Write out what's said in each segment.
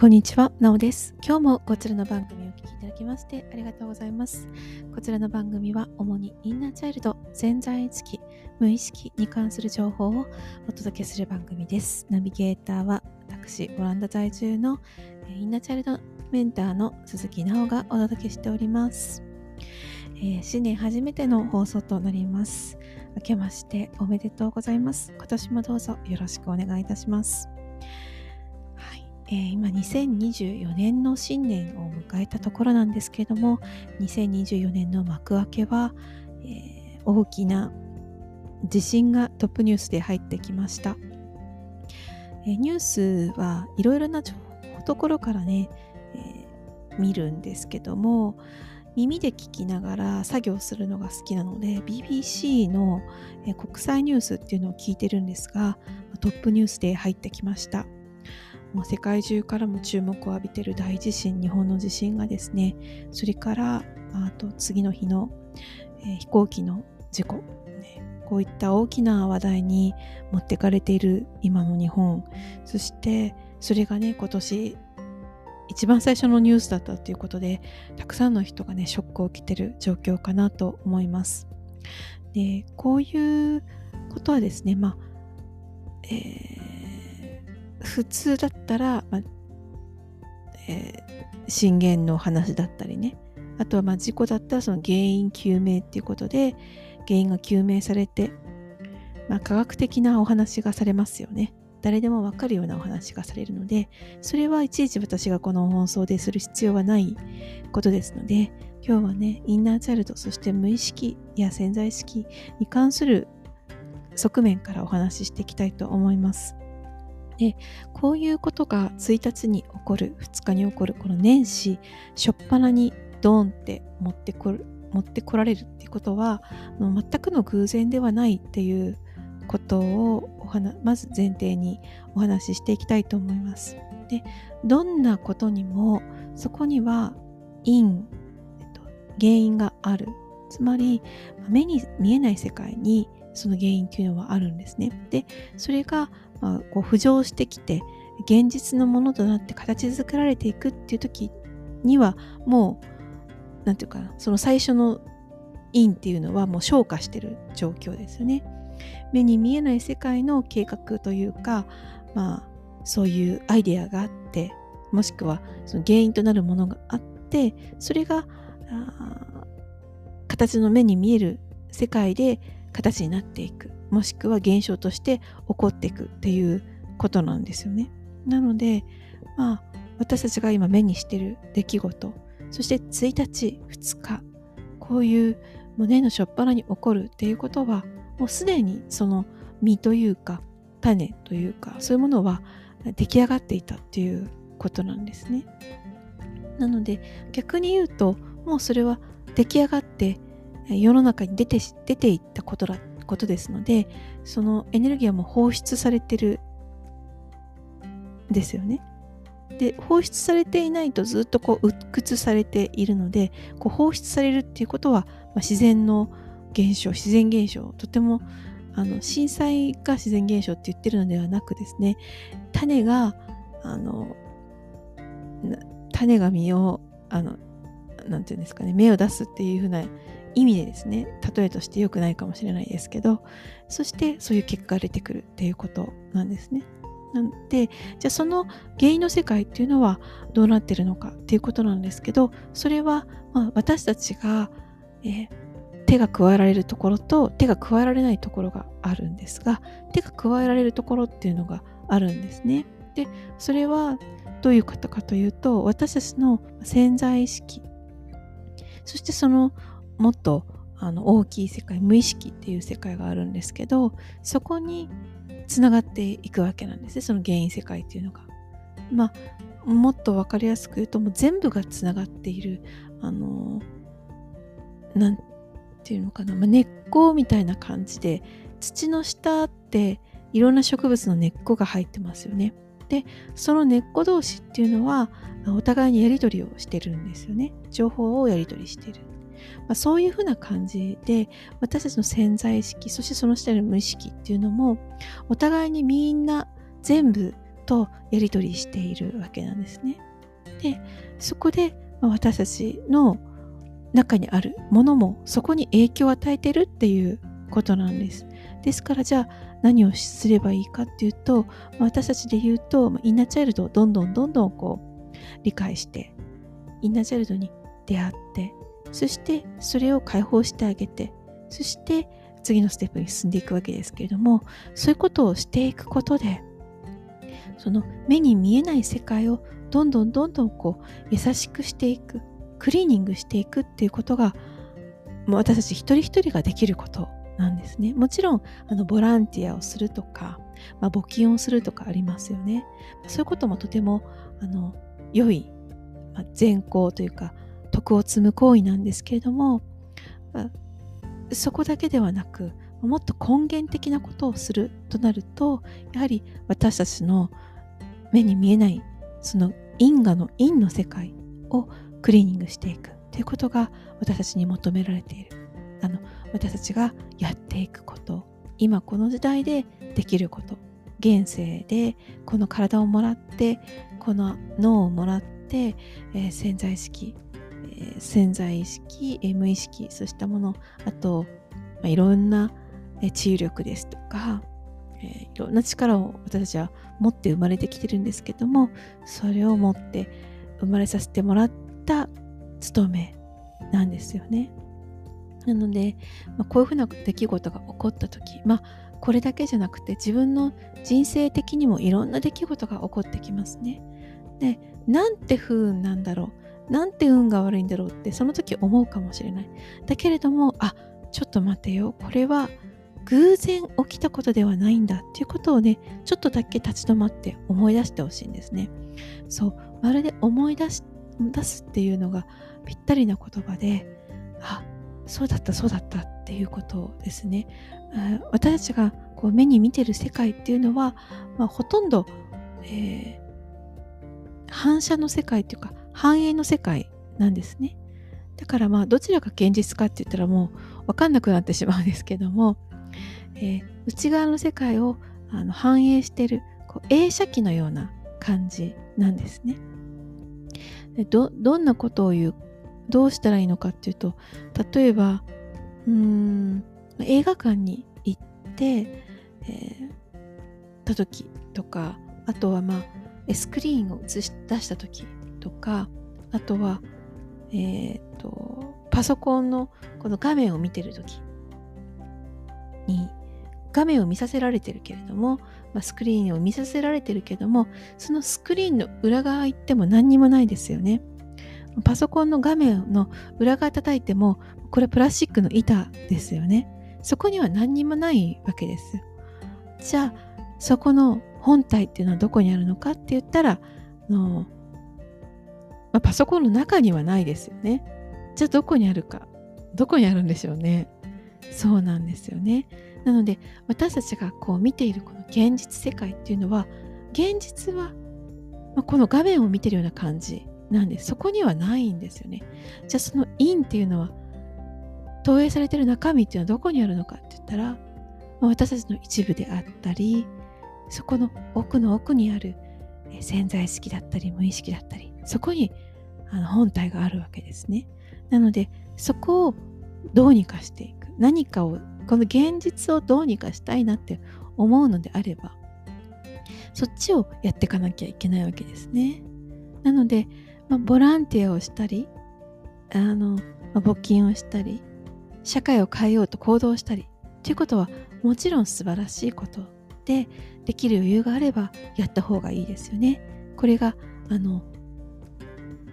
こんにちは、なおです。今日もこちらの番組をお聴きいただきましてありがとうございます。こちらの番組は主にインナーチャイルド、潜在意識、無意識に関する情報をお届けする番組です。ナビゲーターは私、オランダ在住のインナーチャイルドメンターの鈴木直がお届けしております。えー、新年初めての放送となります。明けましておめでとうございます。今年もどうぞよろしくお願いいたします。えー、今2024年の新年を迎えたところなんですけれども2024年の幕開けは、えー、大きな地震がトップニュースで入ってきました、えー、ニュースはいろいろなところからね、え見るんですけども耳で聞きながら作業するのが好きなので BBC の国際ニュースっていうのを聞いてるんですがトップニュースで入ってきました。もう世界中からも注目を浴びている大地震日本の地震がですねそれからあと次の日の、えー、飛行機の事故、ね、こういった大きな話題に持ってかれている今の日本。そしてそれがね今年一番最初のニュースだったということでたくさんの人がねショックを受けてる状況かなと思います。でこういうことはですねまあ、えー普通だったら、まえー、震源の話だったりね。あとはま事故だったらその原因究明っていうことで原因が究明されて、まあ、科学的なお話がされますよね。誰でもわかるようなお話がされるのでそれはいちいち私がこの放送でする必要はないことですので今日はねインナーチャイルドそして無意識や潜在意識に関する側面からお話ししていきたいと思います。でこういうことが1日に起こる2日に起こるこの年始初っ端にドーンって持ってこる持ってこられるっていうことは全くの偶然ではないっていうことをお話まず前提にお話ししていきたいと思います。でどんなことにもそこには因、えっと、原因があるつまり目に見えない世界にその原因っていうのはあるんですね。でそれがまあ、こう浮上してきて現実のものとなって形作られていくっていう時にはもう何て言うかその最初の因っていうのはもう消化してる状況ですよね。目に見えない世界の計画というかまあそういうアイデアがあってもしくはその原因となるものがあってそれが形の目に見える世界で形になっていくもしくは現象として起こっていくっていうことなんですよね。なので、まあ、私たちが今目にしてる出来事、そして1日、2日、こういう胸のしょっぱなに起こるっていうことは、もうすでにその実というか、種というか、そういうものは出来上がっていたっていうことなんですね。なので、逆に言うと、もうそれは出来上がって世の中に出て出ていったことだったことですのでそのエネルギーはもう放出されてるんですよね。で放出されていないとずっとこう鬱屈されているのでこう放出されるっていうことは、まあ、自然の現象自然現象とてもあの震災が自然現象って言ってるのではなくですね種があの種が実をあのなんていうんですかね芽を出すっていうふうな意味でですね例えとして良くないかもしれないですけどそしてそういう結果が出てくるっていうことなんですね。なんでじゃあその原因の世界っていうのはどうなってるのかっていうことなんですけどそれはま私たちが、えー、手が加えられるところと手が加えられないところがあるんですが手が加えられるところっていうのがあるんですね。でそれはどういうことかというと私たちの潜在意識そしてそのもっとあの大きい世界無意識っていう世界があるんですけどそこにつながっていくわけなんですねその原因世界っていうのが。まあもっと分かりやすく言うともう全部がつながっているあのなんていうのかな、まあ、根っこみたいな感じで土の下っていろんな植物の根っこが入ってますよね。でその根っこ同士っていうのはお互いにやり取りをしてるんですよね。情報をやり取りしてる。まあ、そういうふうな感じで私たちの潜在意識そしてその下の無意識っていうのもお互いにみんな全部とやり取りしているわけなんですね。でそこで、私たちの中にあるものもそこに影響を与えてるっていうことなんです。ですからじゃあ何をすればいいかっていうと、私たちで言うと、インナーチャイルドをどんどんどんどんこう理解してインナーチャイルドに出会ってそしてそれを解放してあげてそして次のステップに進んでいくわけですけれどもそういうことをしていくことでその目に見えない世界をどんどんどんどんこう優しくしていくクリーニングしていくっていうことが私たち一人一人ができることなんですね。もちろんあのボランティアをするとか、まあ、募金をするとかありますよね。そういうこともとてもあの良い、善行というか徳を積む行為なんですけれども、そこだけではなくもっと根源的なことをするとなるとやはり私たちの目に見えないその因果の因の世界をクリーニングしていく。ということが私たちに求められている。あの私たちがやっていくこと。今この時代でできること。現世でこの体をもらってこの脳をもらって、えー、潜在意識え、潜在意識、えー、無意識そうしたものあと、まあ、いろんな、え、治癒力ですとか、えいろんな力を私たちは持って生まれてきてるんですけどもそれを持って生まれさせてもらった務めなんですよね。なので、まあ、こういうふうな出来事が起こった時まあこれだけじゃなくて自分の人生的にもいろんな出来事が起こってきますね。でなんて不運なんだろうなんて運が悪いんだろうってその時思うかもしれない。だけれども、あ、ちょっと待てよ。これは偶然起きたことではないんだっていうことをね、ちょっとだけ立ち止まって思い出してほしいんですね。そう、まるで思い出し出すっていうのがぴったりな言葉で、あ、そうだったそうだったっていうことですね。私たちがこう目に見てる世界っていうのは、まあ、ほとんど、えー、反射の世界っていうか繁栄の世界なんですね。だからまあどちらが現実かって言ったらもう分かんなくなってしまうんですけども、えー、内側の世界をあの反映してるこう映写機のような感じなんですね。でどどんなことを言うどうしたらいいのかっていうと例えばうーん映画館に行って、えー、た時とかあとはまあスクリーンを映し出した時とかあとは、えーと、パソコンのこの画面を見てる時に画面を見させられてるけれども、まあ、スクリーンを見させられてるけどもそのスクリーンの裏側行っても何にもないですよね。パソコンの画面の裏側叩いてもこれプラスチックの板ですよね。そこには何にもないわけです。じゃあそこの本体っていうのはどこにあるのかって言ったらあのまあ、パソコンの中にはないですよね。じゃあどこにあるか。どこにあるんでしょうね。そうなんですよね。なので私たちがこう見ているこの現実世界っていうのは現実は、まあ、この画面を見てるような感じなんです。そこにはないんですよね。じゃあその因っていうのは投影されてる中身っていうのはどこにあるのかって言ったら、まあ、私たちの一部であったりそこの奥の奥にある潜在意識だったり無意識だったりそこにあの本体があるわけですね。なのでそこをどうにかしていく何かをこの現実をどうにかしたいなって思うのであればそっちをやっていかなきゃいけないわけですね。なので、まあ、ボランティアをしたりあの、まあ、募金をしたり社会を変えようと行動したりということはもちろん素晴らしいことでできる余裕があればやった方がいいですよね。これがあの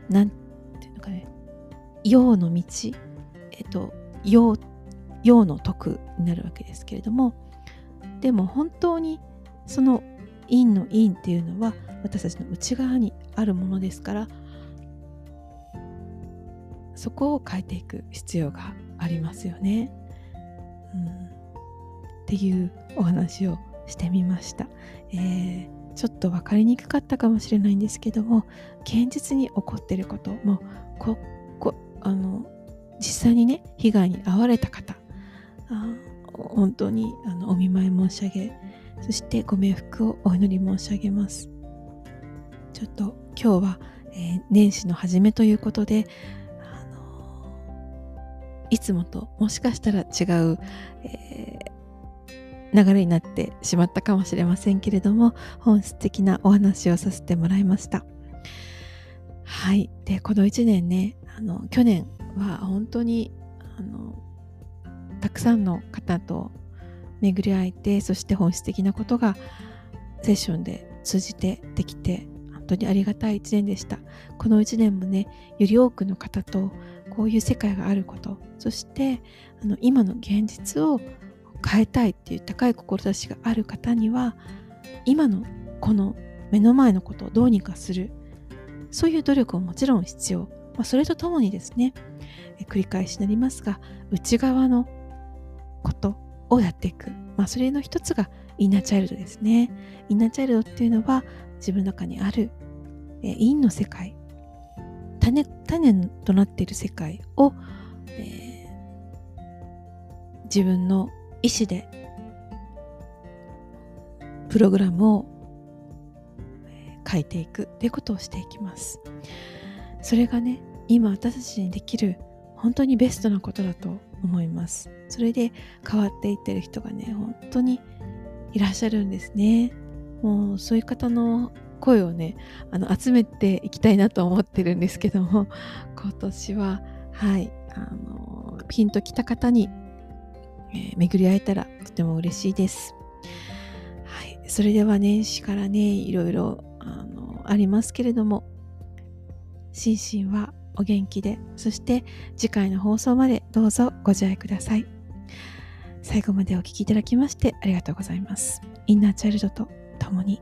なんていうのかね陽の道えっと陽陽の徳になるわけですけれどもでも本当にその陰の陰っていうのは私たちの内側にあるものですからそこを変えていく必要がありますよね。うん、っていうお話をしてみました。えーちょっと分かりにくかったかもしれないんですけども現実に起こってることもここあの実際にね被害に遭われた方あ本当にあのお見舞い申し上げそしてご冥福をお祈り申し上げます。ちょっと今日は、えー、年始の初めということで、あのいつもともしかしたら違う、えー、流れになってしまったかもしれませんけれども本質的なお話をさせてもらいました。はい。でこの1年ねあの去年は本当にあのたくさんの方と巡り合えてそして本質的なことがセッションで通じてできて本当にありがたい一年でした。この一年もねより多くの方とこういう世界があることそしてあの今の現実を変えたいっていう高い志がある方には今のこの目の前のことをどうにかする。そういう努力ももちろん必要、まあ、それとともにですね繰り返しになりますが内側のことをやっていく、まあ、それの一つがインナーチャイルドですね。インナーチャイルドっていうのは自分の中にある、え、陰の世界。種種となっている世界を、えー、自分の意思でプログラムを変えていくということをしていきます。それがね今私たちにできる本当にベストなことだと思います。それで変わっていってる人がね本当にいらっしゃるんですね。もうそういう方の声をねあの集めていきたいなと思ってるんですけども今年ははいあのピンときた方に、えー、巡り会えたらとても嬉しいですはいそれでは年始からねいろいろあのありますけれども心身はお元気で、そして次回の放送までどうぞご自愛ください。最後までお聴きいただきましてありがとうございます。インナーチャイルドと共に。